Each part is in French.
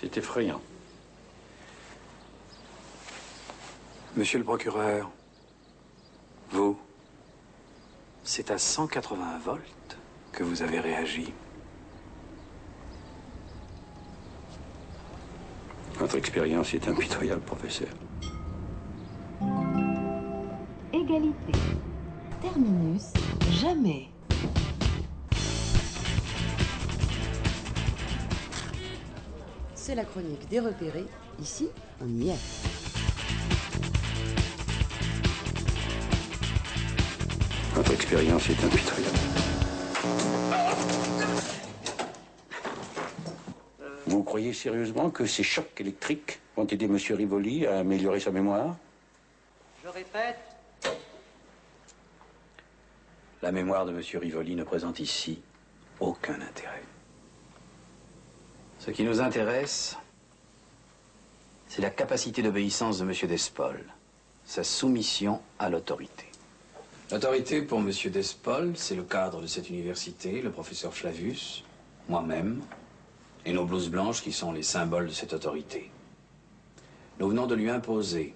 C'est effrayant. Monsieur le procureur, vous, c'est à 180 volts que vous avez réagi. Votre expérience est impitoyable, professeur. Égalité. Terminus. Jamais. C'est la chronique des repérés. Ici, on y est. Votre expérience est impitoyable. Vous croyez sérieusement que ces chocs électriques vont aider M. Rivoli à améliorer sa mémoire? Je répète, La mémoire de Monsieur Rivoli ne présente ici aucun intérêt. Ce qui nous intéresse, c'est la capacité d'obéissance de Monsieur Despol, sa soumission à l'autorité. L'autorité pour Monsieur Despol, c'est le cadre de cette université, le professeur Flavius, moi-même, et nos blouses blanches qui sont les symboles de cette autorité. Nous venons de lui imposer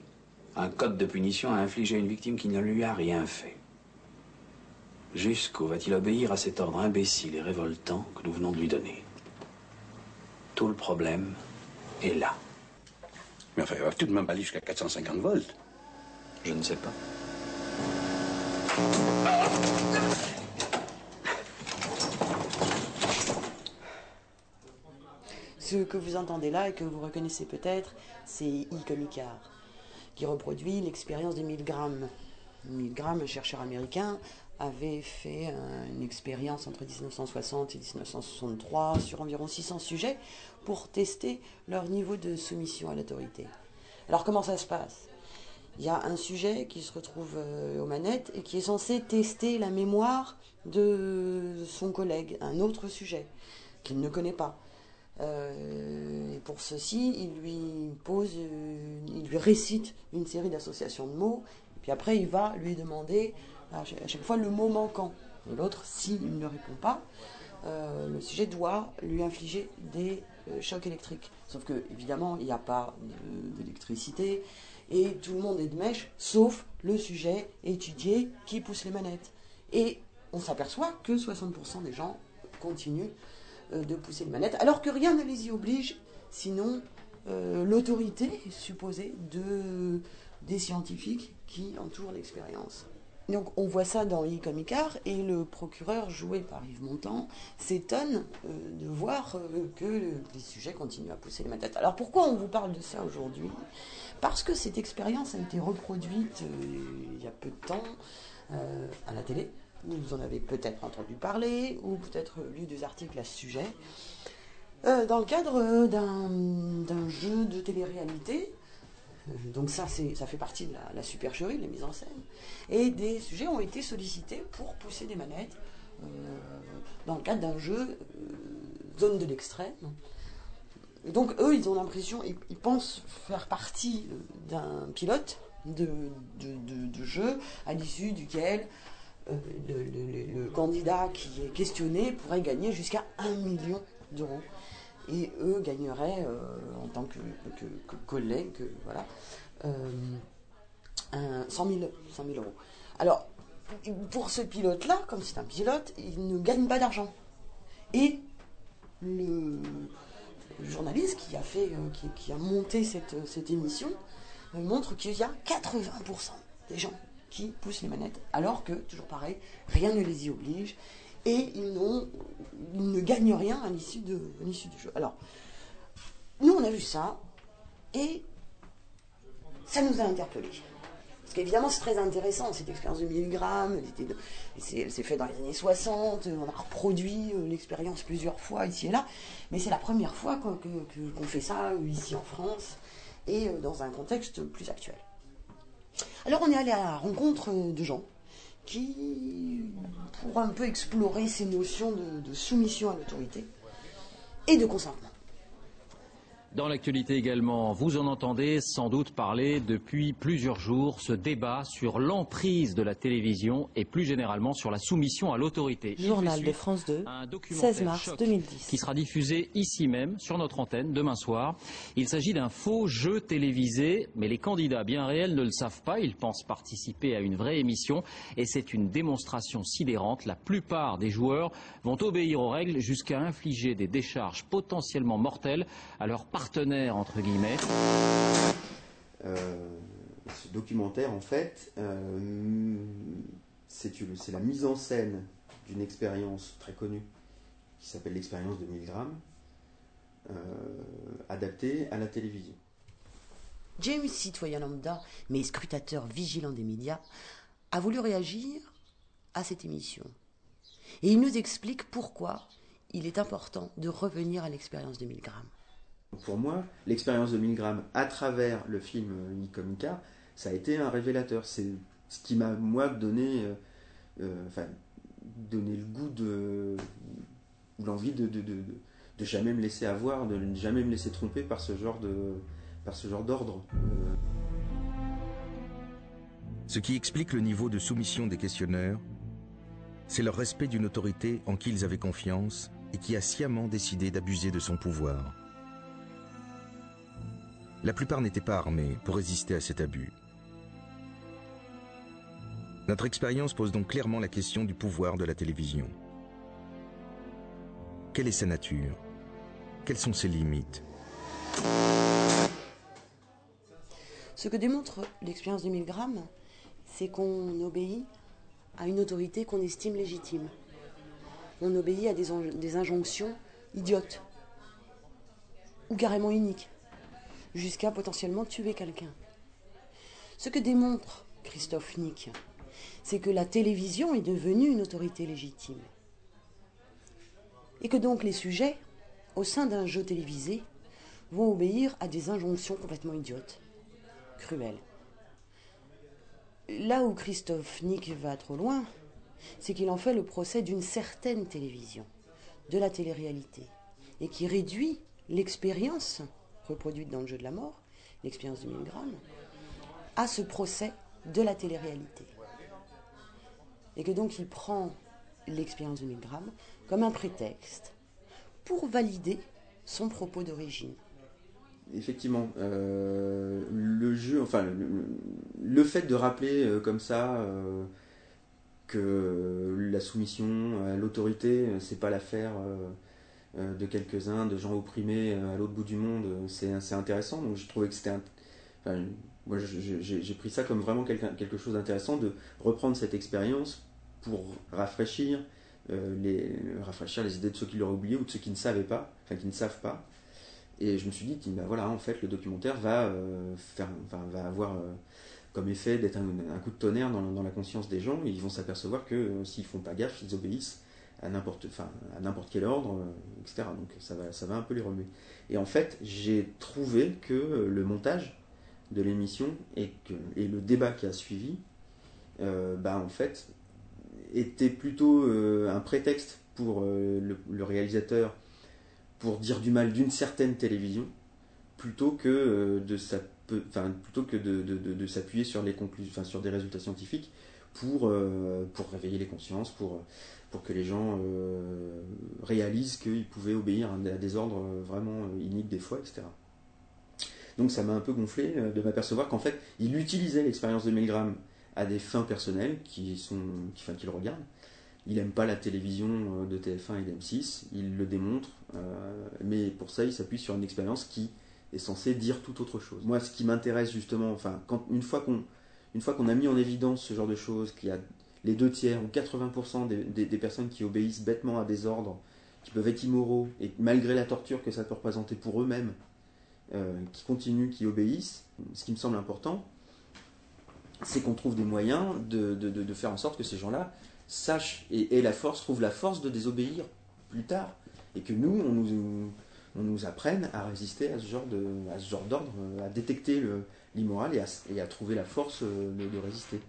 un code de punition à infliger à une victime qui ne lui a rien fait. Jusqu'où va-t-il obéir à cet ordre imbécile et révoltant que nous venons de lui donner? Tout le problème est là. Mais enfin, il va tout de même aller jusqu'à 450 volts. Je ne sais pas. Ce que vous entendez là et que vous reconnaissez peut-être, c'est I. Comicar, qui reproduit l'expérience des Milgram. Milgram, un chercheur américain, avait fait une expérience entre 1960 et 1963 sur environ 600 sujets pour tester leur niveau de soumission à l'autorité. Alors comment ça se passe? Il y a un sujet qui se retrouve euh, aux manettes et qui est censé tester la mémoire de son collègue, un autre sujet qu'il ne connaît pas. Euh, et pour ceci, il lui pose, euh, il lui récite une série d'associations de mots, et puis après il va lui demander à chaque, fois le mot manquant. Et l'autre, s'il ne répond pas, euh, le sujet doit lui infliger des euh, chocs électriques. Sauf que évidemment, il n'y a pas de- d'électricité et tout le monde est de mèche, sauf le sujet étudié qui pousse les manettes. Et on s'aperçoit que 60% des gens continuent euh, de pousser les manettes, alors que rien ne les y oblige, sinon l'autorité supposée de, des scientifiques qui entourent l'expérience. Donc on voit ça dans I comme et le procureur, joué par Yves Montand, s'étonne euh, de voir euh, que les sujets continuent à pousser les manettes. Alors pourquoi on vous parle de ça aujourd'hui? Parce que cette expérience a été reproduite euh, il y a peu de temps à la télé. Vous en avez peut-être entendu parler ou peut-être lu des articles à ce sujet. Dans le cadre d'un jeu de télé-réalité, donc ça, ça fait partie de la, supercherie, de la mise en scène, et des sujets ont été sollicités pour pousser des manettes euh, dans le cadre d'un jeu euh, zone de l'extrême. Donc eux, ils ont l'impression, ils, pensent faire partie euh, d'un pilote de, jeu à l'issue duquel le, candidat qui est questionné pourrait gagner jusqu'à 1 million d'euros. Et eux gagneraient, euh, en tant que, collègues, voilà, euh, un 100, 000, 100 000 euros. Alors, pour ce pilote-là, comme c'est un pilote, il ne gagne pas d'argent. Et le, journaliste qui a, fait, euh, qui, a monté cette, émission montre qu'il y a 80% des gens qui poussent les manettes, alors que, toujours pareil, rien ne les y oblige, et ils, ne gagnent rien à l'issue du jeu. Alors, nous, on a vu ça, et ça nous a interpellés. Parce qu'évidemment, c'est très intéressant, cette expérience de 1000 grammes, elle, s'est- faite dans les années 60, on a reproduit euh, l'expérience plusieurs fois ici et là, mais c'est la première fois qu'on fait ça euh, ici en France, et euh, dans un contexte plus actuel. Alors on est allé à la rencontre de gens qui, pour un peu explorer ces notions de, de soumission à l'autorité et de consentement. Dans l'actualité également, vous en entendez sans doute parler depuis plusieurs jours, ce débat sur l'emprise de la télévision et plus généralement sur la soumission à l'autorité. Journal de France 2, 16 mars 2010. Qui sera diffusé ici même, sur notre antenne, demain soir. Il s'agit d'un faux jeu télévisé, mais les candidats bien réels ne le savent pas. Ils pensent participer à une vraie émission et c'est une démonstration sidérante. La plupart des joueurs vont obéir aux règles jusqu'à infliger des décharges potentiellement mortelles à leurs partenaires partenaire, entre guillemets. Euh, ce documentaire, en fait, euh, c'est la mise en scène d'une expérience très connue qui s'appelle l'expérience de Milgram, euh, adaptée à la télévision. James, citoyen lambda, mais scrutateur vigilant des médias, a voulu réagir à cette émission. Et il nous explique pourquoi il est important de revenir à l'expérience de Milgram. Pour moi, l'expérience de Milgram à travers le film Icomika, ça a été un révélateur. C'est ce qui m'a, moi, donné, euh, euh, enfin, donné le goût de. l'envie de, de, de, de, jamais me laisser avoir, de ne jamais me laisser tromper par ce genre de par ce genre d'ordre. Ce qui explique le niveau de soumission des questionneurs, c'est leur respect d'une autorité en qui ils avaient confiance et qui a sciemment décidé d'abuser de son pouvoir. La plupart n'étaient pas armés pour résister à cet abus. Notre expérience pose donc clairement la question du pouvoir de la télévision. Quelle est sa nature? Quelles sont ses limites? Ce que démontre l'expérience de Milgram, c'est qu'on obéit à une autorité qu'on estime légitime. On obéit à des, des injonctions idiotes ou carrément uniques jusqu'à potentiellement tuer quelqu'un. Ce que démontre Christophe Nick, c'est que la télévision est devenue une autorité légitime. Et que donc les sujets, au sein d'un jeu télévisé, vont obéir à des injonctions complètement idiotes, cruelles. Là où Christophe Nick va trop loin, c'est qu'il en fait le procès d'une certaine télévision, de la télé-réalité, et qui réduit l'expérience reproduite dans le jeu de la mort, l'expérience du Milgram, à ce procès de la télé-réalité. Et que donc il prend l'expérience du Milgram comme un prétexte pour valider son propos d'origine. Effectivement, euh, le jeu, enfin, le, fait de rappeler euh, comme ça euh, que la soumission à l'autorité, c'est pas l'affaire de quelques-uns, de gens opprimés euh, à l'autre bout du monde, euh, c'est intéressant. Donc je trouvais que c'était... moi j'ai pris ça comme vraiment quelque chose d'intéressant de reprendre cette expérience pour rafraîchir, les, rafraîchir les idées de ceux qui l'auraient oublié ou de ceux qui ne savaient pas, enfin qui ne savent pas. Et je me suis dit, bah voilà, en fait, le documentaire va, faire, va avoir comme effet d'être un, coup de tonnerre dans, dans, la conscience des gens. Et ils vont s'apercevoir que s'ils font pas gaffe, ils obéissent à n'importe enfin, quel ordre, euh, etc. Donc ça va, ça va un peu les remuer. Et en fait, j'ai trouvé que le montage de l'émission et, et le débat qui a suivi, euh, bah, en fait, était plutôt euh, un prétexte pour le, réalisateur pour dire du mal d'une certaine télévision, plutôt que de, enfin, plutôt que de, de, de, s'appuyer sur les conclusions, enfin, sur des résultats scientifiques pour, pour réveiller les consciences, pour pour que les gens euh, réalisent qu'ils pouvaient obéir à des ordres euh, vraiment euh, iniques des fois, etc. Donc ça m'a un peu gonflé de m'apercevoir qu'en fait, il utilisait l'expérience de Milgram à des fins personnelles qui sont, qui, enfin, qu'il regarde. Il n'aime pas la télévision de TF1 et d'M6, il le démontre, mais pour ça, il s'appuie sur une expérience qui est censée dire tout autre chose. Moi, ce qui m'intéresse justement, enfin, quand, une fois qu'on une fois qu'on a mis en évidence ce genre de choses, qu'il y a les deux tiers ou 80% des, personnes qui obéissent bêtement à des ordres, qui peuvent être immoraux, et malgré la torture que ça peut représenter pour eux-mêmes, euh, qui continuent, qui obéissent, ce qui me semble important, c'est qu'on trouve des moyens de, faire en sorte que ces gens-là sachent et aient la force, trouvent la force de désobéir plus tard, et que nous, on nous, apprenne à résister à ce genre d'ordre, à détecter l'immoral et, et, à trouver la force euh, de résister.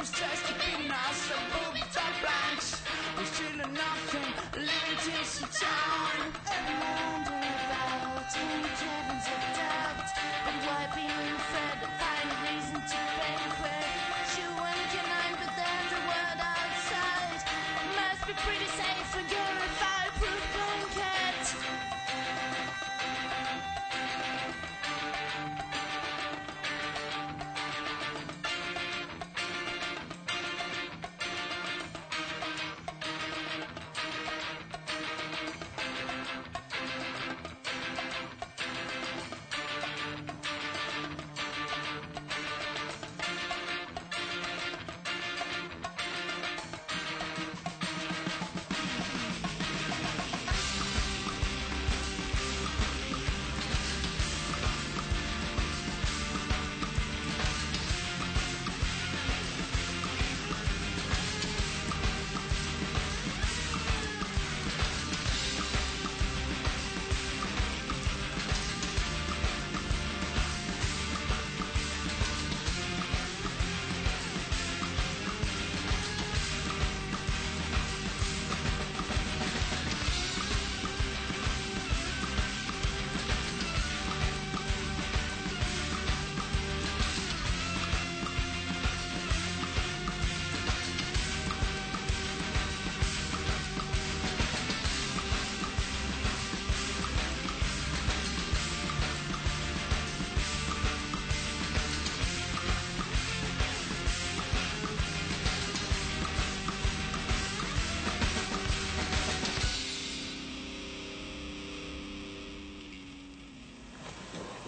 was just keeping myself moving tight blanks. I'm feeling nothing, living in some town. Every Monday about 10 cabins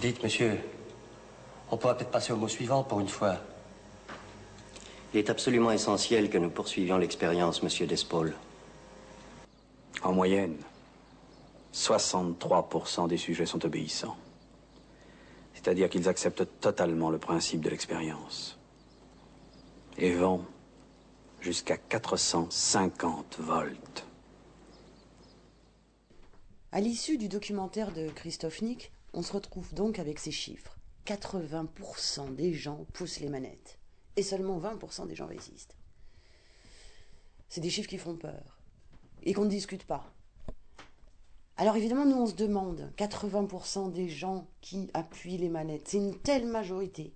Dites, monsieur, on pourra peut-être passer au mot suivant pour une fois. Il est absolument essentiel que nous poursuivions l'expérience, monsieur Despaul. En moyenne, 63% des sujets sont obéissants. C'est-à-dire qu'ils acceptent totalement le principe de l'expérience. Et vont jusqu'à 450 volts. À l'issue du documentaire de Christophe Nick, on se retrouve donc avec ces chiffres. 80% des gens poussent les manettes et seulement 20% des gens résistent. C'est des chiffres qui font peur et qu'on ne discute pas. Alors évidemment, nous on se demande, 80% des gens qui appuient les manettes, c'est une telle majorité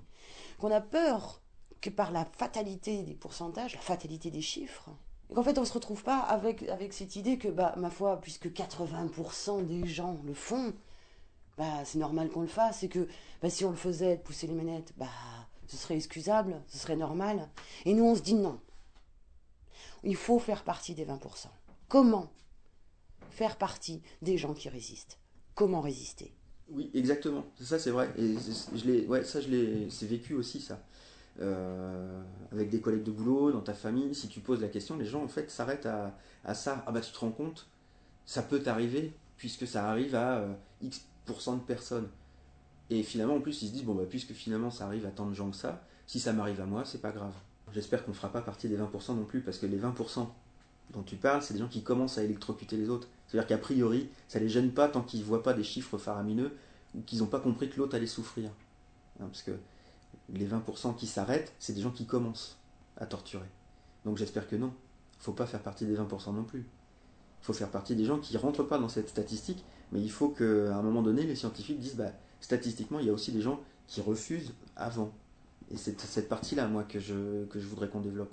qu'on a peur que par la fatalité des pourcentages, la fatalité des chiffres, qu'en fait on ne se retrouve pas avec, avec cette idée que, bah, ma foi, puisque 80% des gens le font, bah, c'est normal qu'on le fasse, et que bah, si on le faisait, de pousser les manettes, bah, ce serait excusable, ce serait normal. Et nous on se dit non. Il faut faire partie des 20%. Comment faire partie des gens qui résistent? Comment résister? Oui, exactement. Ça, c'est vrai. Et je ouais, ça, je l'ai, vécu aussi, ça. Euh, avec des collègues de boulot, dans ta famille, si tu poses la question, les gens, en fait, s'arrêtent à, ça. Ah bah, tu te rends compte? Ça peut t'arriver, puisque ça arrive à euh, de personnes. Et finalement, en plus, ils se disent, bon, bah, puisque finalement, ça arrive à tant de gens que ça, si ça m'arrive à moi, c'est pas grave. J'espère qu'on ne fera pas partie des 20% non plus, parce que les 20% dont tu parles, c'est des gens qui commencent à électrocuter les autres. C'est-à-dire qu'a priori, ça les gêne pas tant qu'ils voient pas des chiffres faramineux ou qu'ils n'ont pas compris que l'autre allait souffrir. Hein, parce que les 20% qui s'arrêtent, c'est des gens qui commencent à torturer. Donc j'espère que non. Faut pas faire partie des 20% non plus. Faut faire partie des gens qui rentrent pas dans cette statistique, mais il faut qu'à un moment donné, les scientifiques disent, bah, statistiquement, il y a aussi des gens qui refusent avant. Et c'est cette partie-là, moi, que je, que je voudrais qu'on développe.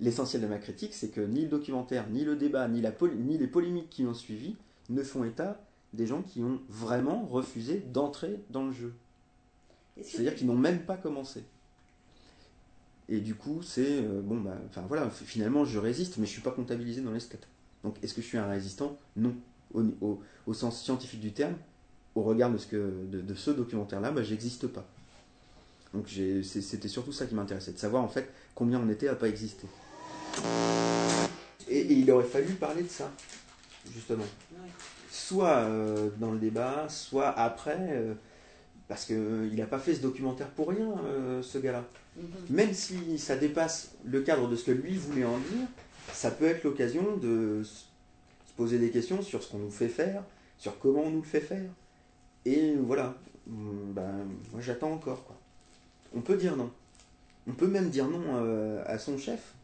L'essentiel de ma critique, c'est que ni le documentaire, ni le débat, ni, la ni les polémiques qui ont suivi ne font état des gens qui ont vraiment refusé d'entrer dans le jeu. C'est-à-dire qu'ils n'ont même pas commencé. Et du coup, c'est euh, bon, bah, enfin voilà, finalement, je résiste, mais je suis pas comptabilisé dans les stats. Donc, est-ce que je suis un résistant? Non. Au, au, au, sens scientifique du terme, au regard de ce, que, de, de ce documentaire-là, bah, j'existe pas. Donc, c'était surtout ça qui m'intéressait, de savoir en fait combien on était à pas exister. Et, et, il aurait fallu parler de ça, justement. Soit euh, dans le débat, soit après, euh, parce qu'il n'a pas fait ce documentaire pour rien, euh, ce gars-là. Mm -hmm. Même si ça dépasse le cadre de ce que lui voulait en dire, ça peut être l'occasion de se poser des questions sur ce qu'on nous fait faire, sur comment on nous le fait faire. Et voilà, ben, moi j'attends encore. Quoi. On peut dire non. On peut même dire non euh, à son chef.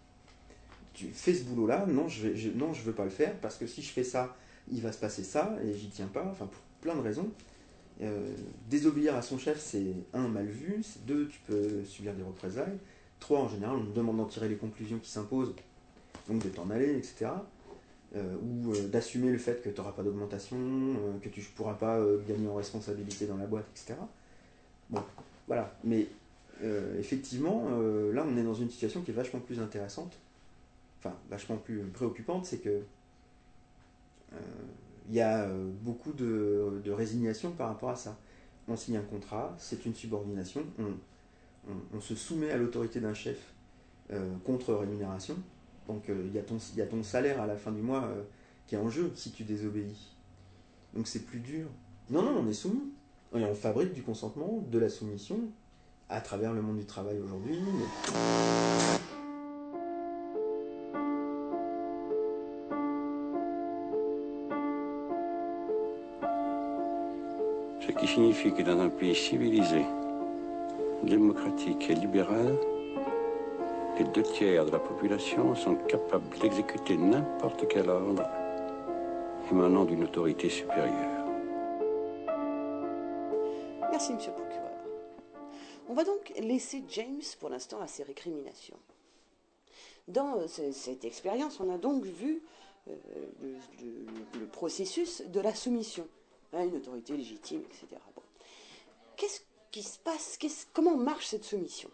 Tu fais ce boulot-là, non je, vais, je, non, je veux pas le faire parce que si je fais ça, il va se passer ça et j'y tiens pas. Enfin, pour plein de raisons. Euh, désobéir à son chef, c'est un mal vu, c'est deux, tu peux subir des représailles. Trois, en général, on te demande d'en tirer les conclusions qui s'imposent, donc de t'en aller, etc. Euh, ou euh, d'assumer le fait que tu n'auras pas d'augmentation, euh, que tu ne pourras pas euh, gagner en responsabilité dans la boîte, etc. Bon, voilà. Mais effectivement, là, on est dans une situation qui est vachement plus intéressante, enfin, vachement plus préoccupante, c'est que il y a beaucoup de, résignation par rapport à ça. On signe un contrat, c'est une subordination, on, se soumet à l'autorité d'un chef contre rémunération. Donc euh, il y, a ton- salaire à la fin du mois euh, qui est en jeu si tu désobéis. Donc c'est plus dur. Non, non, on est soumis. Et on fabrique du consentement, de la soumission, à travers le monde du travail aujourd'hui. Ce qui signifie que dans un pays civilisé, démocratique et libéral, les deux tiers de la population sont capables d'exécuter n'importe quel ordre émanant d'une autorité supérieure. Merci, monsieur le procureur. On va donc laisser James pour l'instant à ses récriminations. Dans euh, ce- cette expérience, on a donc vu euh, le, processus de la soumission à une autorité légitime, etc. Qu'est-ce qui se passe? Comment marche cette soumission?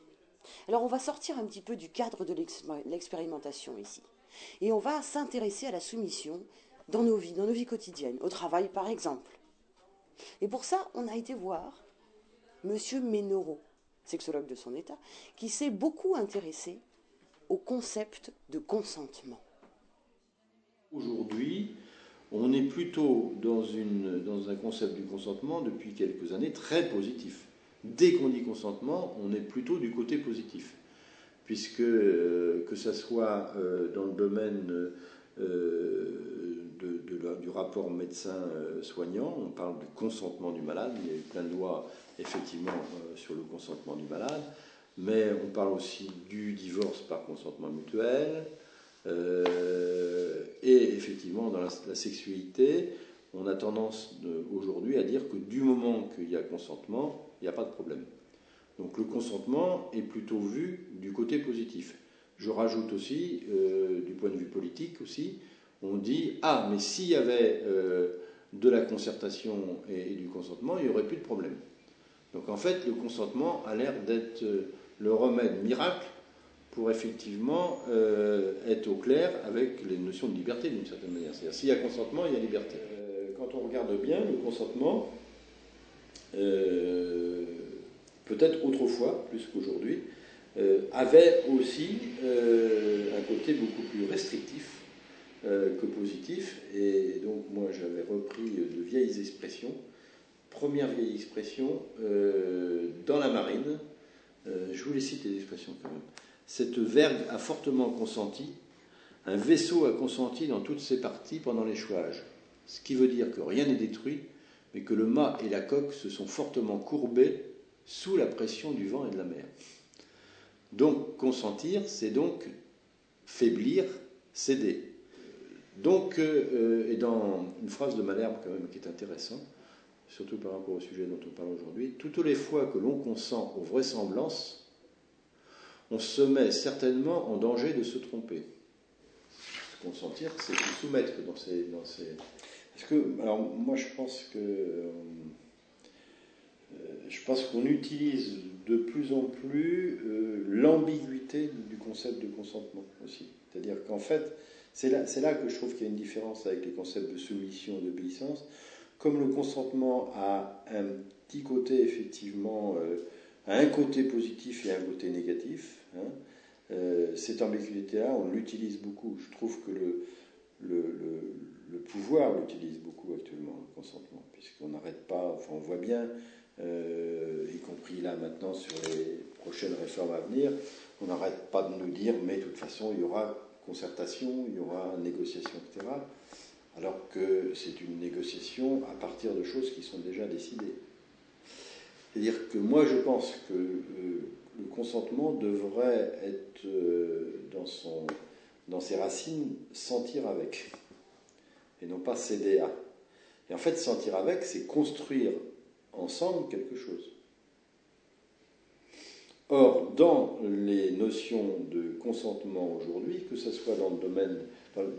Alors, on va sortir un petit peu du cadre de l'ex- l'expérimentation ici. Et on va s'intéresser à la soumission dans nos vies, dans nos vies quotidiennes, au travail par exemple. Et pour ça, on a été voir Monsieur Ménoro, sexologue de son état, qui s'est beaucoup intéressé au concept de consentement. Aujourd'hui, on est plutôt dans un concept du consentement depuis quelques années très positif. Dès qu'on dit consentement, on est plutôt du côté positif. Puisque, euh, que ce soit euh, dans le domaine euh, du rapport médecin-soignant, on parle du consentement du malade, il y a eu plein de lois effectivement sur le consentement du malade, mais on parle aussi du divorce par consentement mutuel, et effectivement, dans la, sexualité, on a tendance aujourd'hui à dire que du moment qu'il y a consentement, il n'y a pas de problème. Donc le consentement est plutôt vu du côté positif. Je rajoute aussi, euh, du point de vue politique aussi, on dit ah mais s'il y avait euh, de la concertation et, du consentement, il n'y aurait plus de problème. Donc en fait, le consentement a l'air d'être euh, le remède miracle pour effectivement être au clair avec les notions de liberté d'une certaine manière. C'est-à-dire s'il y a consentement, il y a liberté. Quand on regarde bien, le consentement, euh, peut-être autrefois, plus qu'aujourd'hui, euh, avait aussi euh, un côté beaucoup plus restrictif que positif. Et donc moi j'avais repris de vieilles expressions. Première vieille expression, dans la marine, je vous les cite les expressions quand même. Cette vergue a fortement consenti, un vaisseau a consenti dans toutes ses parties pendant l'échouage. Ce qui veut dire que rien n'est détruit, mais que le mât et la coque se sont fortement courbés sous la pression du vent et de la mer. Donc consentir, c'est donc faiblir, céder. Donc, euh, et dans une phrase de Malherbe quand même qui est intéressante, surtout par rapport au sujet dont on parle aujourd'hui, toutes les fois que l'on consent aux vraisemblances, on se met certainement en danger de se tromper. Consentir, c'est se soumettre dans ces, dans ces... Parce que, alors moi je pense que euh, je pense qu'on utilise de plus en plus euh, l'ambiguïté du concept de consentement aussi. C'est-à-dire qu'en fait, c'est là, que je trouve qu'il y a une différence avec les concepts de soumission et d'obéissance. Comme le consentement a un petit côté, effectivement, euh, un côté positif et un côté négatif, hein, cette ambiguïté-là, on l'utilise beaucoup. Je trouve que le, le pouvoir l'utilise beaucoup actuellement, le consentement, puisqu'on n'arrête pas, enfin on voit bien, euh, y compris là maintenant sur les prochaines réformes à venir, on n'arrête pas de nous dire, mais de toute façon, il y aura concertation, il y aura négociation, etc. alors que c'est une négociation à partir de choses qui sont déjà décidées. C'est-à-dire que moi je pense que euh, le consentement devrait être euh, dans, son, dans ses racines sentir avec, et non pas céder à. Et en fait, sentir avec, c'est construire ensemble quelque chose. Or, dans les notions de consentement aujourd'hui, que ce soit dans, le domaine,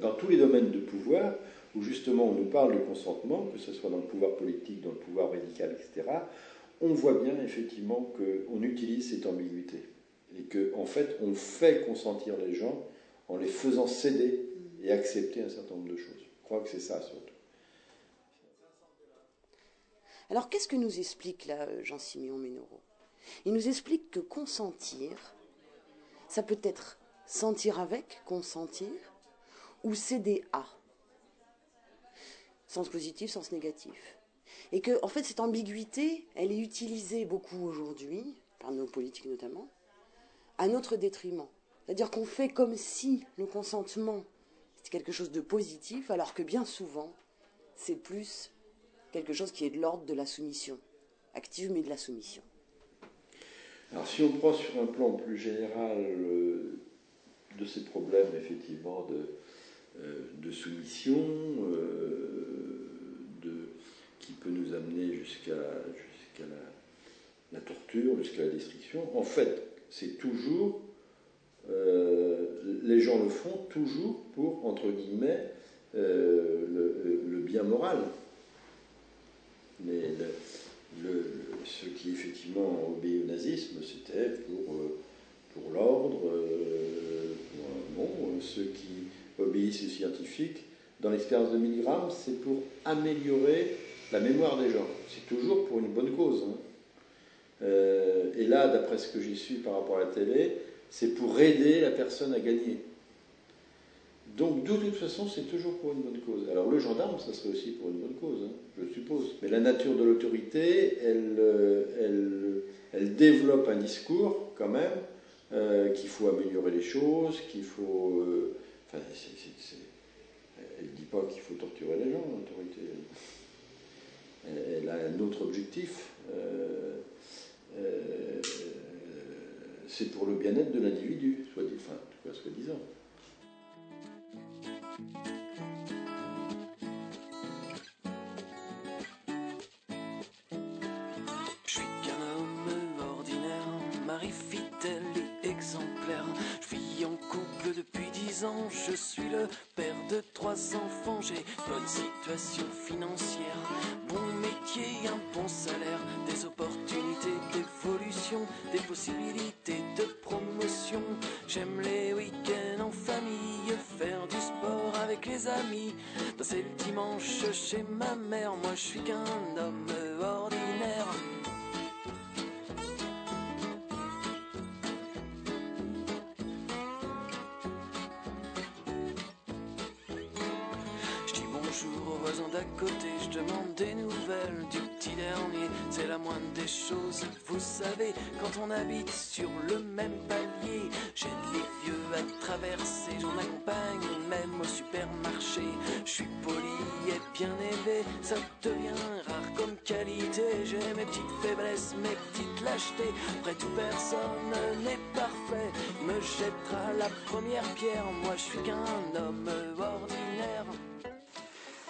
dans, tous les domaines de pouvoir, où justement on nous parle de consentement, que ce soit dans le pouvoir politique, dans le pouvoir médical, etc., on voit bien effectivement qu'on utilise cette ambiguïté. Et qu'en en fait, on fait consentir les gens en les faisant céder et accepter un certain nombre de choses. Crois que c'est ça surtout. Alors qu'est-ce que nous explique là Jean-Siméon Ménoro Il nous explique que consentir, ça peut être sentir avec, consentir, ou céder à. Sens positif, sens négatif. Et que, en fait, cette ambiguïté, elle est utilisée beaucoup aujourd'hui, par nos politiques notamment, à notre détriment. C'est-à-dire qu'on fait comme si le consentement c'était quelque chose de positif, alors que bien souvent, c'est plus quelque chose qui est de l'ordre de la soumission, active mais de la soumission. Alors si on prend sur un plan plus général euh, de ces problèmes effectivement de, euh, soumission, euh, qui peut nous amener jusqu'à la torture, jusqu'à la destruction, en fait c'est toujours, les gens le font toujours pour, entre guillemets, le, le bien moral. Mais le, le, ce qui effectivement obéit au nazisme, c'était pour, euh, pour l'ordre. Euh, bon, ceux qui obéissent aux scientifiques, dans l'expérience de Milgram, c'est pour améliorer la mémoire des gens. C'est toujours pour une bonne cause. Hein. Euh, et là, d'après ce que j'ai su par rapport à la télé, c'est pour aider la personne à gagner. Donc, de toute façon, c'est toujours pour une bonne cause. Alors, le gendarme, ça serait aussi pour une bonne cause, hein, je suppose. Mais la nature de l'autorité, elle, euh, développe un discours, quand même, euh, qu'il faut améliorer les choses, qu'il faut. Euh, enfin, elle ne dit pas qu'il faut torturer les gens, l'autorité. Elle, a un autre objectif. C'est pour le bien-être de l'individu, soit dit, enfin, en tout cas, soi-disant. Je suis qu'un homme ordinaire, mari fidèle et exemplaire. Je vis en couple depuis dix ans, je suis le père de trois enfants. J'ai bonne situation je suis qu'un d'à côté, je demande des nouvelles du petit dernier. C'est la moindre des choses, vous savez, quand on habite sur le même palier. J'aide les vieux à traverser, j'en accompagne même au supermarché. Je suis poli et bien élevé, ça devient rare comme qualité. J'ai mes petites faiblesses, mes petites lâchetés. Après tout, personne n'est parfait. Il me jettera la première pierre, moi je suis qu'un homme ordinaire.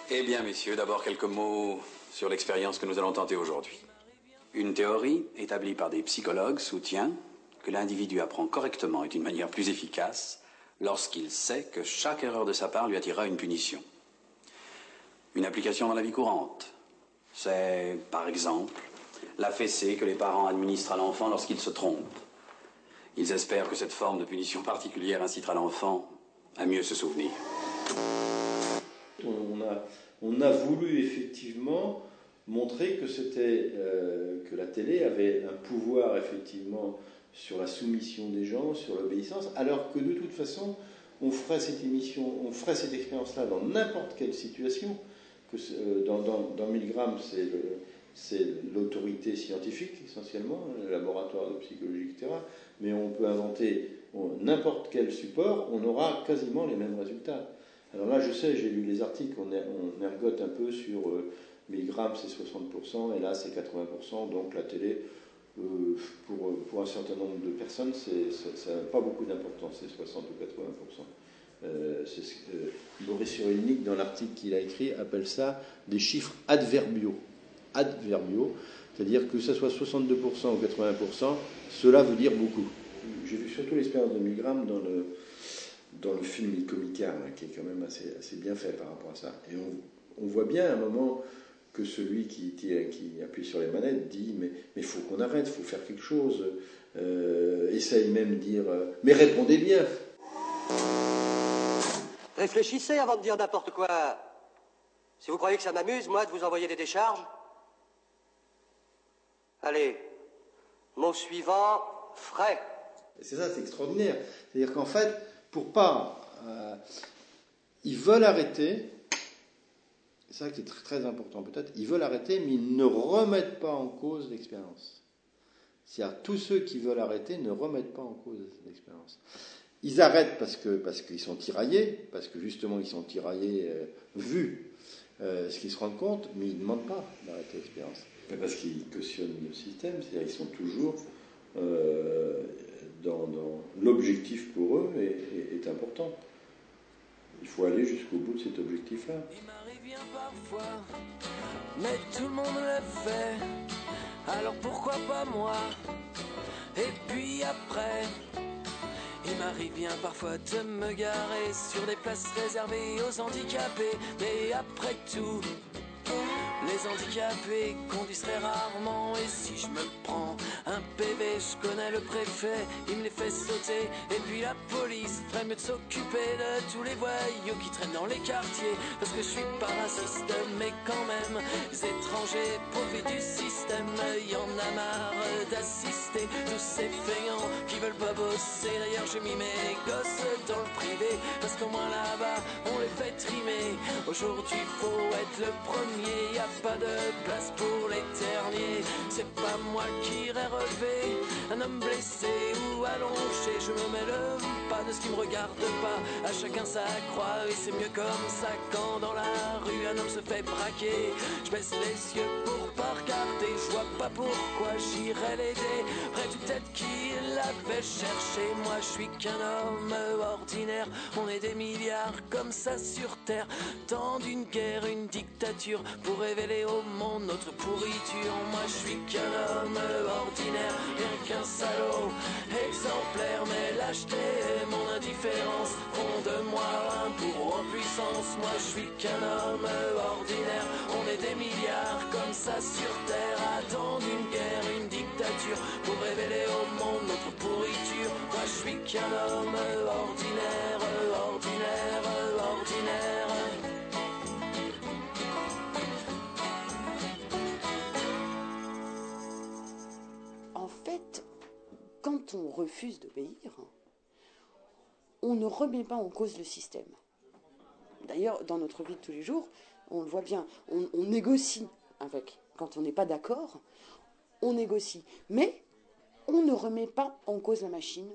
Eh bien, messieurs, d'abord quelques mots sur l'expérience que nous allons tenter aujourd'hui. Une théorie établie par des psychologues soutient que l'individu apprend correctement et d'une manière plus efficace lorsqu'il sait que chaque erreur de sa part lui attirera une punition. Une application dans la vie courante, c'est, par exemple, la fessée que les parents administrent à l'enfant lorsqu'il se trompe. Ils espèrent que cette forme de punition particulière incitera l'enfant à mieux se souvenir. On a, voulu effectivement montrer que euh, que la télé avait un pouvoir effectivement sur la soumission des gens, sur l'obéissance, alors que de toute façon, on ferait cette émission, on ferait cette expérience-là dans n'importe quelle situation. Que euh, dans, dans, dans Milgram, c'est l'autorité scientifique essentiellement, le laboratoire de psychologie, etc. Mais on peut inventer n'importe quel support, on aura quasiment les mêmes résultats. Alors là, je sais, j'ai lu les articles, on, er- ergote un peu sur euh, 1000 grammes, c'est 60%, et là, c'est 80%. Donc la télé, euh, pour, pour un certain nombre de personnes, ça ça n'a pas beaucoup d'importance, c'est 60 ou 80%. Euh, c'est euh, dans l'article qu'il a écrit, appelle ça des chiffres adverbiaux. Adverbiaux, c'est-à-dire que ce soit 62% ou 80%, cela veut dire beaucoup. J'ai vu surtout l'expérience de Milgram dans le, dans le film Il Comica, hein, qui est quand même assez, assez bien fait par rapport à ça. Et on, on voit bien à un moment que celui qui, tire- qui appuie sur les manettes dit Mais il faut qu'on arrête, il faut faire quelque chose. Euh, essaye même de dire euh, Mais répondez bien. Réfléchissez avant de dire n'importe quoi. Si vous croyez que ça m'amuse, moi, de vous envoyer des décharges. Allez, mot suivant, frais. C'est ça, c'est extraordinaire. C'est-à-dire qu'en fait, pour pas. euh, ils veulent arrêter. C'est ça qui est très, important peut-être. Ils veulent arrêter, mais ils ne remettent pas en cause l'expérience. C'est-à-dire tous ceux qui veulent arrêter ne remettent pas en cause l'expérience. Ils arrêtent parce qu'ils sont tiraillés, parce que justement ils sont tiraillés euh, vu euh, ce qu'ils se rendent compte, mais ils ne demandent pas d'arrêter l'expérience. Parce qu'ils cautionnent le système, c'est-à-dire qu'ils sont toujours dans, dans- l'objectif pour eux est, est- important. Il faut aller jusqu'au bout de cet objectif-là. bien parfois, mais tout le monde le fait. Alors pourquoi pas moi? Et puis après, il m'arrive bien parfois de me garer sur des places réservées aux handicapés. Mais après tout, les handicapés conduisent très rarement. Et si je me prends un PV, je connais le préfet, il me les fait sauter. Et puis la police ferait mieux de s'occuper de tous les voyous qui traînent dans les quartiers. Parce que je suis pas raciste, mais quand même, les étrangers profitent du système. Y en a marre d'assister tous ces feignants qui veulent pas bosser. D'ailleurs, j'ai mis mes gosses dans le privé. Parce qu'au moins là-bas, on les fait trimer. Aujourd'hui, faut être le premier. A pas de place pour les derniers. C'est pas moi qui irai relever un homme blessé ou allongé. Je me mets le pas de ce qui me regarde pas. À chacun sa croix et c'est mieux comme ça quand dans la rue un homme se fait braquer. Je baisse les yeux pour pas regarder. Je vois pas pourquoi j'irais l'aider. Après tout peut-être qu'il l'avait cherché. Moi je suis qu'un homme ordinaire. On est des milliards comme ça sur terre. Tant d'une guerre, une dictature pour révéler au monde notre pourriture. Moi je suis qu'un homme ordinaire, rien qu'un salaud exemplaire. Mais lâcheté et mon indifférence font de moi un bourreau en puissance. Moi je suis qu'un homme ordinaire. On est des milliards comme ça sur terre. Attendre une guerre, une dictature pour révéler au monde notre pourriture. Moi je suis qu'un homme ordinaire, ordinaire, ordinaire. On refuse d'obéir, on ne remet pas en cause le système. D'ailleurs, dans notre vie de tous les jours, on le voit bien, on, négocie avec. Quand on n'est pas d'accord, on négocie. Mais on ne remet pas en cause la machine,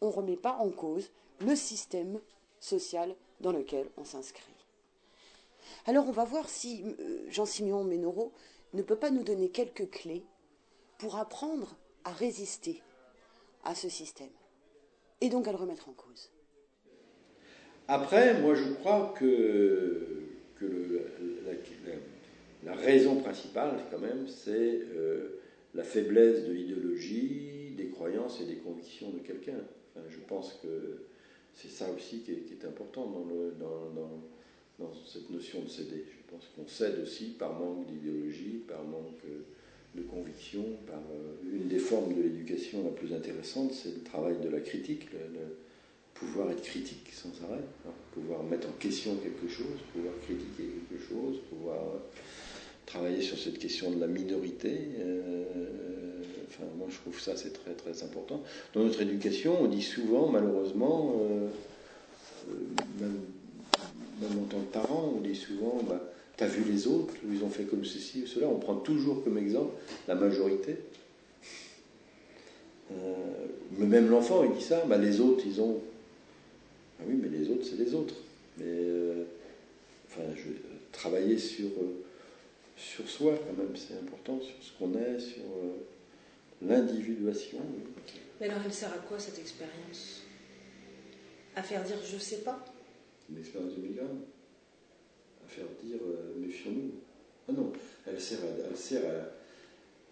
on ne remet pas en cause le système social dans lequel on s'inscrit. Alors on va voir si euh, Jean-Siméon Ménoro ne peut pas nous donner quelques clés pour apprendre à résister à ce système et donc à le remettre en cause. Après, moi je crois que, la, raison principale, quand même, c'est euh, la faiblesse de l'idéologie, des croyances et des convictions de quelqu'un. Je pense que c'est ça aussi qui est, important dans cette notion de céder. Je pense qu'on cède aussi par manque d'idéologie, par manque euh, de conviction, par euh, une des formes de l'éducation la plus intéressante, c'est le travail de la critique, le- pouvoir être critique sans arrêt, hein, pouvoir mettre en question quelque chose, pouvoir critiquer quelque chose, pouvoir travailler sur cette question de la minorité. euh, enfin, moi, je trouve ça c'est très très important. Dans notre éducation, on dit souvent, malheureusement, euh, même, même en tant que parent, on dit souvent, bah, t'as vu les autres, ils ont fait comme ceci ou cela? On prend toujours comme exemple la majorité. Euh, mais même l'enfant, il dit ça, bah, les autres, ils ont. Ah oui, mais les autres, c'est les autres. Mais euh, enfin, je, travailler sur, euh, sur soi, quand même, c'est important, sur ce qu'on est, sur l'individuation. Mais alors, elle sert à quoi cette expérience? À faire dire je sais pas? Une expérience de migraine, faire dire euh, méfions-nous. Ah non, elle sert à, elle sert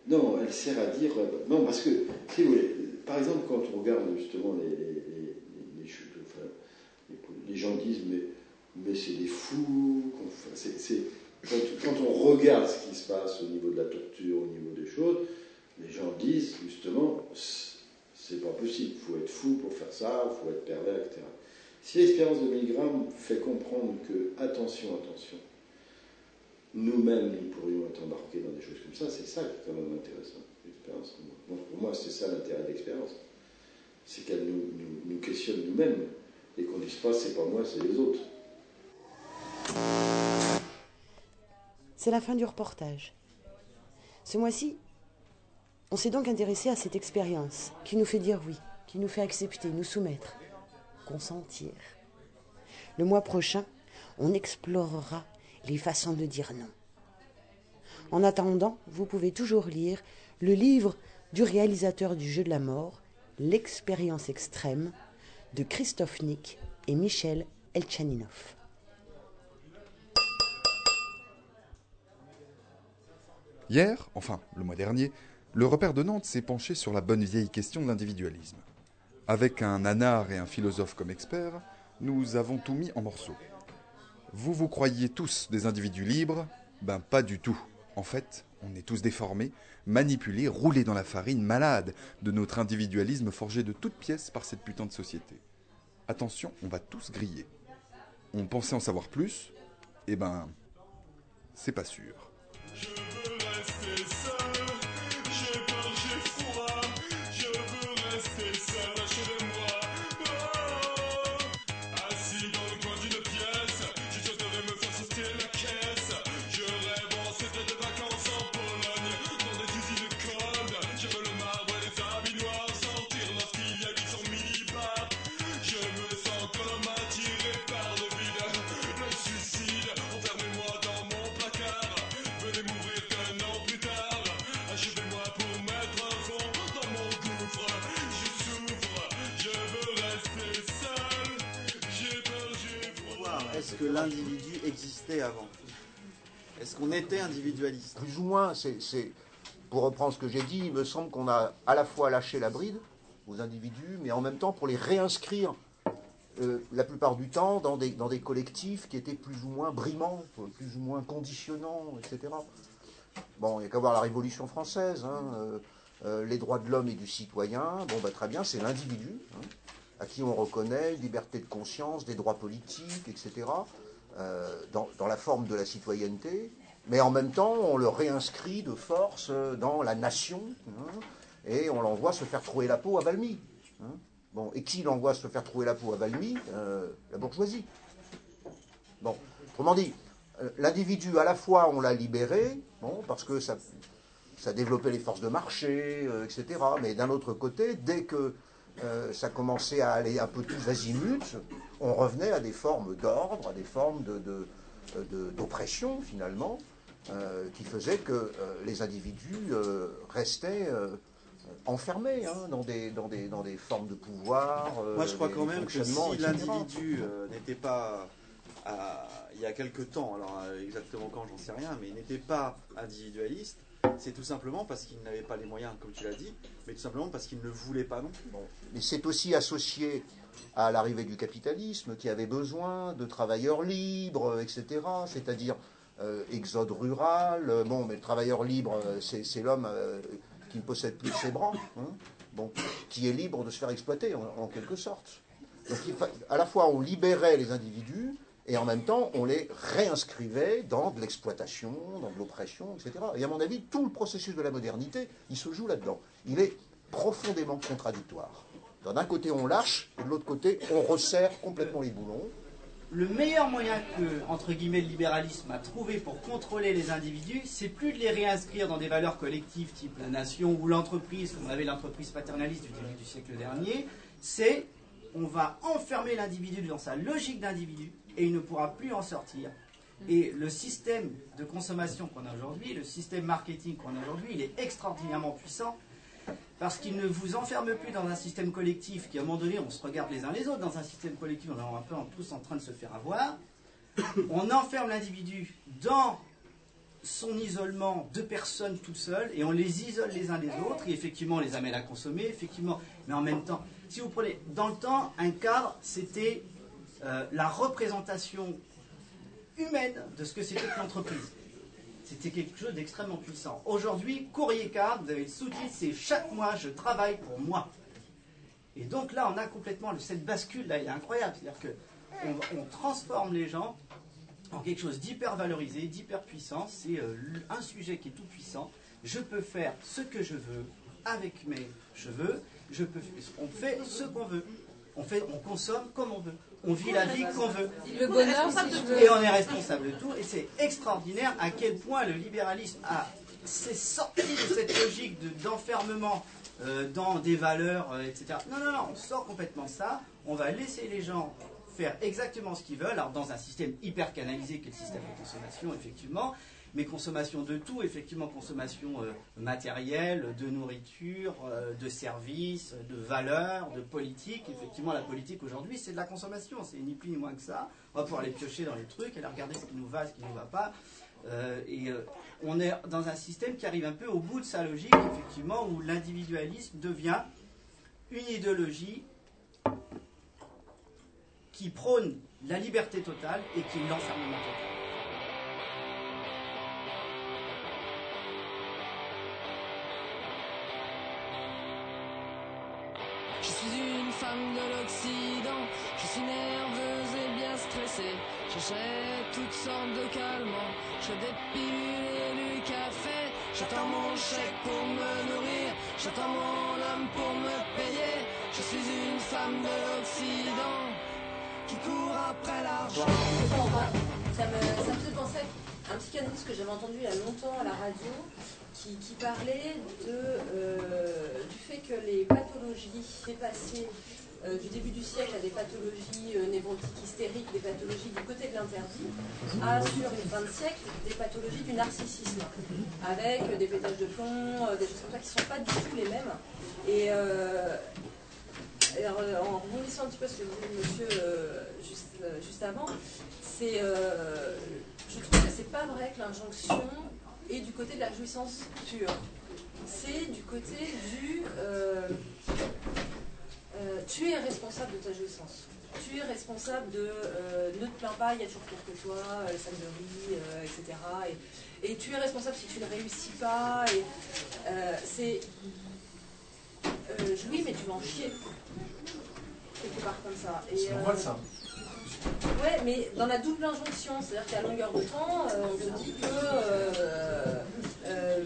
non, elle sert à dire euh, non parce que si vous voulez, par exemple quand on regarde justement les, les, les- chutes, les, gens disent mais mais c'est des fous. quand, quand on regarde ce qui se passe au niveau de la torture, au niveau des choses, les gens disent justement c'est pas possible, il faut être fou pour faire ça, il faut être pervers, etc. Si l'expérience de Milgram fait comprendre que, attention, attention, nous-mêmes, nous pourrions être embarqués dans des choses comme ça, c'est ça qui est quand même intéressant, l'expérience. Donc, pour moi, c'est ça l'intérêt de l'expérience. C'est qu'elle nous, questionne nous-mêmes et qu'on ne dise pas c'est pas moi, c'est les autres. C'est la fin du reportage. Ce mois-ci, on s'est donc intéressé à cette expérience qui nous fait dire oui, qui nous fait accepter, nous soumettre, Le mois prochain, on explorera les façons de dire non. En attendant, vous pouvez toujours lire le livre du réalisateur du jeu de la mort, L'expérience extrême, de Christophe Nick et Michel Elchaninov. Hier, enfin le mois dernier, le repère de Nantes s'est penché sur la bonne vieille question de l'individualisme. Avec un anard et un philosophe comme experts, nous avons tout mis en morceaux. Vous vous croyez tous des individus libres? Ben pas du tout. En fait, on est tous déformés, manipulés, roulés dans la farine, malades de notre individualisme forgé de toutes pièces par cette putain de société. Attention, on va tous griller. On pensait en savoir plus Eh ben, c'est pas sûr. Que l'individu existait avant. Est-ce qu'on était individualiste? Plus ou moins, c'est, pour reprendre ce que j'ai dit, il me semble qu'on a à la fois lâché la bride aux individus, mais en même temps pour les réinscrire euh, la plupart du temps dans des, dans des collectifs qui étaient plus ou moins brimants, plus ou moins conditionnants, etc. Bon, il n'y a qu'à voir la Révolution française, hein, euh, euh, les droits de l'homme et du citoyen, bon, bah, très bien, c'est l'individu, hein, à qui on reconnaît liberté de conscience, des droits politiques, etc., euh, dans, dans la forme de la citoyenneté, mais en même temps, on le réinscrit de force dans la nation, hein, et on l'envoie se faire trouver la peau à Valmy. hein. Bon, et qui l'envoie se faire trouver la peau à Valmy Euh, La bourgeoisie. Bon, autrement dit, euh, l'individu, à la fois, on l'a libéré, bon, parce que ça, ça développait les forces de marché, etc. Mais d'un autre côté, dès que euh, ça commençait à aller un peu tous azimuts, on revenait à des formes d'ordre, à des formes de- de- de- d'oppression, finalement, euh, qui faisaient que euh, les individus restaient enfermés hein, dans, des, dans, des, dans des formes de pouvoir. Moi, je crois des- quand même que si l'individu n'était pas, à- il y a quelque temps, alors exactement quand, j'en sais rien, mais il n'était pas individualiste, c'est tout simplement parce qu'il n'avait pas les moyens, comme tu l'as dit, mais tout simplement parce qu'il ne voulait pas non plus. Mais c'est aussi associé à l'arrivée du capitalisme qui avait besoin de travailleurs libres, etc. C'est-à-dire euh, exode rural. Bon, mais le travailleur libre, euh, c'est l'homme euh, qui ne possède plus ses bras, hein, bon, qui est libre de se faire exploiter en, quelque sorte. Donc à la fois on libérait les individus et en même temps on les réinscrivait dans de l'exploitation, dans de l'oppression, etc. Et à mon avis, tout le processus de la modernité, il se joue là-dedans. Il est profondément contradictoire. D'un côté on lâche, et de l'autre côté on resserre complètement les boulons. Le meilleur moyen que, entre guillemets, le libéralisme a trouvé pour contrôler les individus, c'est plus de les réinscrire dans des valeurs collectives type la nation ou l'entreprise, comme on avait l'entreprise paternaliste du début du siècle dernier, c'est on va enfermer l'individu dans sa logique d'individu et il ne pourra plus en sortir. Et le système de consommation qu'on a aujourd'hui, le système marketing qu'on a aujourd'hui, il est extraordinairement puissant parce qu'il ne vous enferme plus dans un système collectif qui, à un moment donné, on se regarde les uns les autres. Dans un système collectif, on est un peu tous en train de se faire avoir. On enferme l'individu dans son isolement de personnes tout seul et on les isole les uns les autres et effectivement on les amène à consommer, effectivement, mais en même temps, si vous prenez dans le temps, un cadre, c'était euh, la représentation humaine de ce que c'était que l'entreprise. C'était quelque chose d'extrêmement puissant. Aujourd'hui, courrier cadre, vous avez le sous-titre, c'est chaque mois je travaille pour moi. Et donc là, on a complètement cette bascule là, elle est incroyable. C'est-à-dire que on, transforme les gens en quelque chose d'hyper valorisé, d'hyper puissant. C'est euh, un sujet qui est tout puissant. Je peux faire ce que je veux avec mes cheveux. Je peux, on fait ce qu'on veut. On, fait, on consomme comme on veut. On vit la vie qu'on veut. Le bonheur. Et on est responsable de tout. Et c'est extraordinaire à quel point le libéralisme a s'est sorti de cette logique de- d'enfermement euh, dans des valeurs, euh, etc. Non, non, non, on sort complètement ça. On va laisser les gens faire exactement ce qu'ils veulent, alors dans un système hyper canalisé qu'est le système de consommation, effectivement, mais consommation de tout, effectivement, consommation euh, matérielle, de nourriture, euh, de services, de valeurs, de politique. Effectivement, la politique aujourd'hui, c'est de la consommation, c'est ni plus ni moins que ça. On va pouvoir aller piocher dans les trucs, aller regarder ce qui nous va, ce qui ne nous va pas. Euh, et on est dans un système qui arrive un peu au bout de sa logique, effectivement, où l'individualisme devient une idéologie qui prône la liberté totale et qui l'enfermement total. Femme de l'Occident, je suis nerveuse et bien stressée. J'achète toutes sortes de calmants, je et du café. J'attends mon chèque pour me nourrir, j'attends mon homme pour me payer. Je suis une femme de l'Occident qui court après l'argent. Ça me, fait penser un psychanalyste que j'avais entendu il y a longtemps à la radio qui, parlait euh, du fait que les pathologies dépassées euh, du début du siècle à des pathologies euh, névrotiques hystériques, des pathologies du côté de l'interdit, à sur une fin de siècle des pathologies du narcissisme, avec des pétages de plomb, euh, des choses comme ça qui ne sont pas du tout les mêmes. Et, en rebondissant un petit peu ce que vous dit monsieur juste, avant, c'est, je trouve que c'est pas vrai que l'injonction est du côté de la jouissance pure. C'est du côté du euh, euh, tu es responsable de ta jouissance. Tu es responsable de euh, ne te plains pas, il y a toujours pire que toi, riz, euh, etc. Et, et tu es responsable si tu ne réussis pas. C'est jouis, mais tu vas en chier. Quelque part comme ça. C'est normal, ça. Ouais, mais dans la double injonction, c'est-à-dire qu'à longueur de temps, euh, on te dit que euh, euh,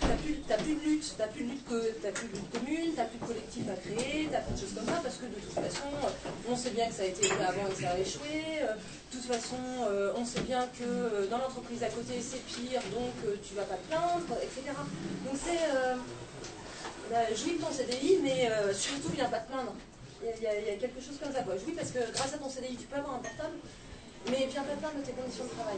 t'as plus, plus de lutte, t'as plus de lutte, que, plus de lutte commune, t'as plus de collectif à créer, t'as plus de choses comme ça, parce que de toute façon, euh, on sait bien que ça a été fait avant et que ça a échoué. euh, De toute façon, on sait bien que dans l'entreprise à côté, c'est pire, donc tu vas pas te plaindre, etc. Donc c'est euh, bah, ton CDI, mais surtout viens pas te plaindre. Il y, a- quelque chose comme ça. Jouis parce que grâce à ton CDI, tu peux avoir un portable, mais viens pas plaindre de tes conditions de travail.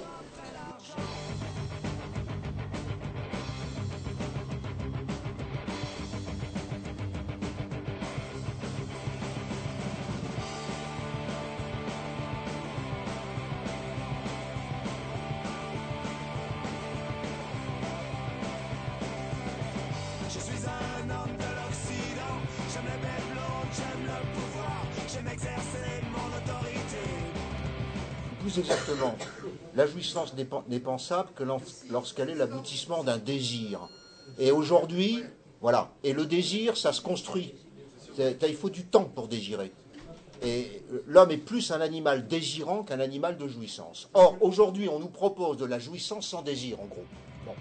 N'est pensable que lorsqu'elle est l'aboutissement d'un désir. Et aujourd'hui, voilà. Et le désir, ça se construit. Il faut du temps pour désirer. Et l'homme est plus un animal désirant qu'un animal de jouissance. Or, aujourd'hui, on nous propose de la jouissance sans désir, en gros. Bon.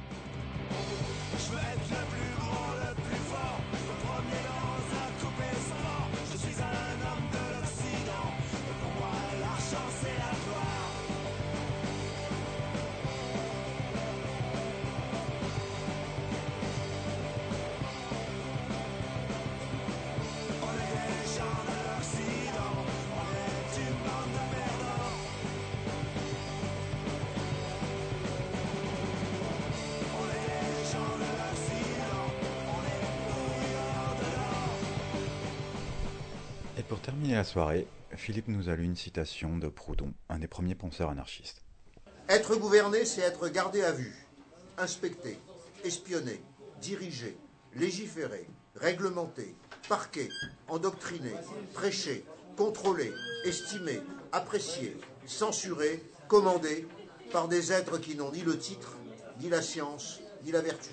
Terminer la soirée, Philippe nous a lu une citation de Proudhon, un des premiers penseurs anarchistes. Être gouverné, c'est être gardé à vue, inspecté, espionné, dirigé, légiféré, réglementé, parqué, endoctriné, prêché, contrôlé, estimé, apprécié, censuré, commandé par des êtres qui n'ont ni le titre, ni la science, ni la vertu.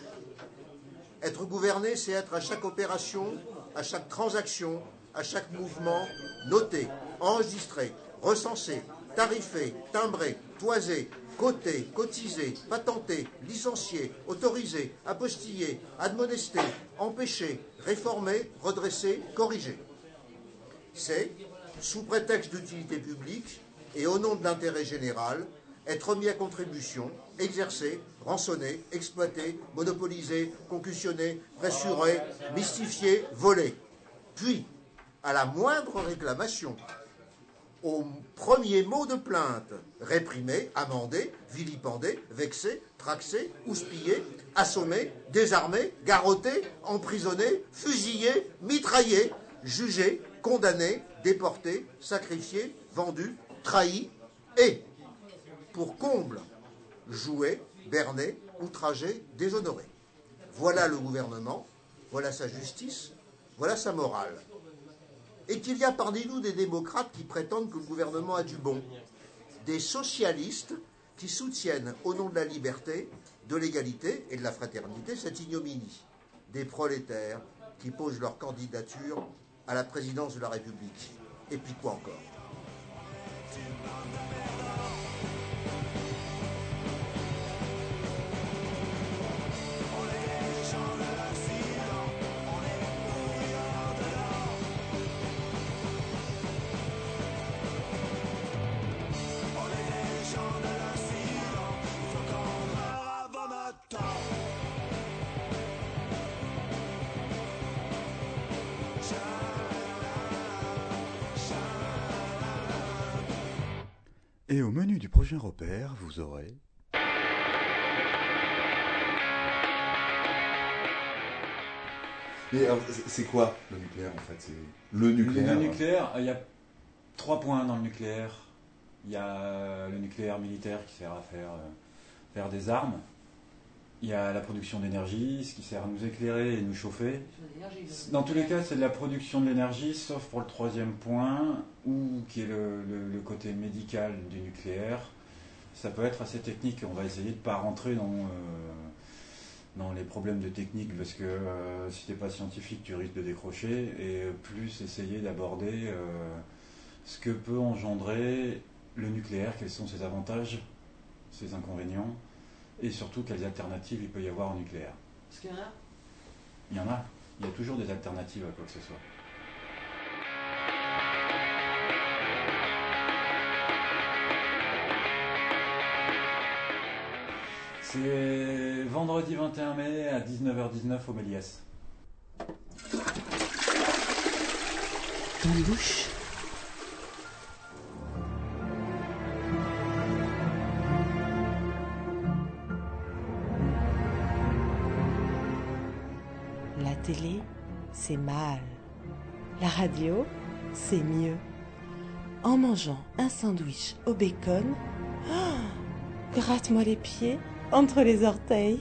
Être gouverné, c'est être à chaque opération, à chaque transaction, à chaque mouvement, noté, enregistré, recensé, tarifé, timbré, toisé, coté, cotisé, patenté, licencié, autorisé, apostillé, admonesté, empêché, réformé, redressé, corrigé. C'est, sous prétexte d'utilité publique et au nom de l'intérêt général, être mis à contribution, exercé, rançonné, exploité, monopolisé, concussionné, pressuré, mystifié, volé. Puis, à la moindre réclamation, au premier mot de plainte, réprimé, amendé, vilipendé, vexé, traxé, houspillé, assommé, désarmé, garrotté, emprisonné, fusillé, mitraillé, jugé, condamné, déporté, sacrifié, vendu, trahi et, pour comble, joué, berné, outragé, déshonoré. Voilà le gouvernement, voilà sa justice, voilà sa morale. Et qu'il y a parmi nous des démocrates qui prétendent que le gouvernement a du bon, des socialistes qui soutiennent au nom de la liberté, de l'égalité et de la fraternité cette ignominie, des prolétaires qui posent leur candidature à la présidence de la République. Et puis quoi encore? Prochain repère, vous aurez... Mais c'est- quoi le nucléaire en fait? C'est le nucléaire. Le nucléaire, il y a trois points dans le nucléaire. Il y a le nucléaire militaire qui sert à faire, euh, faire des armes. Il y a la production d'énergie, ce qui sert à nous éclairer et nous chauffer. Dans tous les cas, c'est de la production de l'énergie, sauf pour le troisième point, ou qui est le, le- le côté médical du nucléaire. Ça peut être assez technique. On va essayer de ne pas rentrer dans, euh, dans les problèmes de technique, parce que euh, si tu n'es pas scientifique, tu risques de décrocher, et plus essayer d'aborder euh, ce que peut engendrer le nucléaire, quels sont ses avantages, ses inconvénients, et surtout quelles alternatives il peut y avoir au nucléaire. Est-ce qu'il y en a Il y en a. Il y a toujours des alternatives à quoi que ce soit. C'est vendredi 21 mai à 19h19 au Méliès. Dans les bouches. La télé, c'est mal. La radio, c'est mieux. En mangeant un sandwich au bacon, gratte-moi les pieds entre les orteils.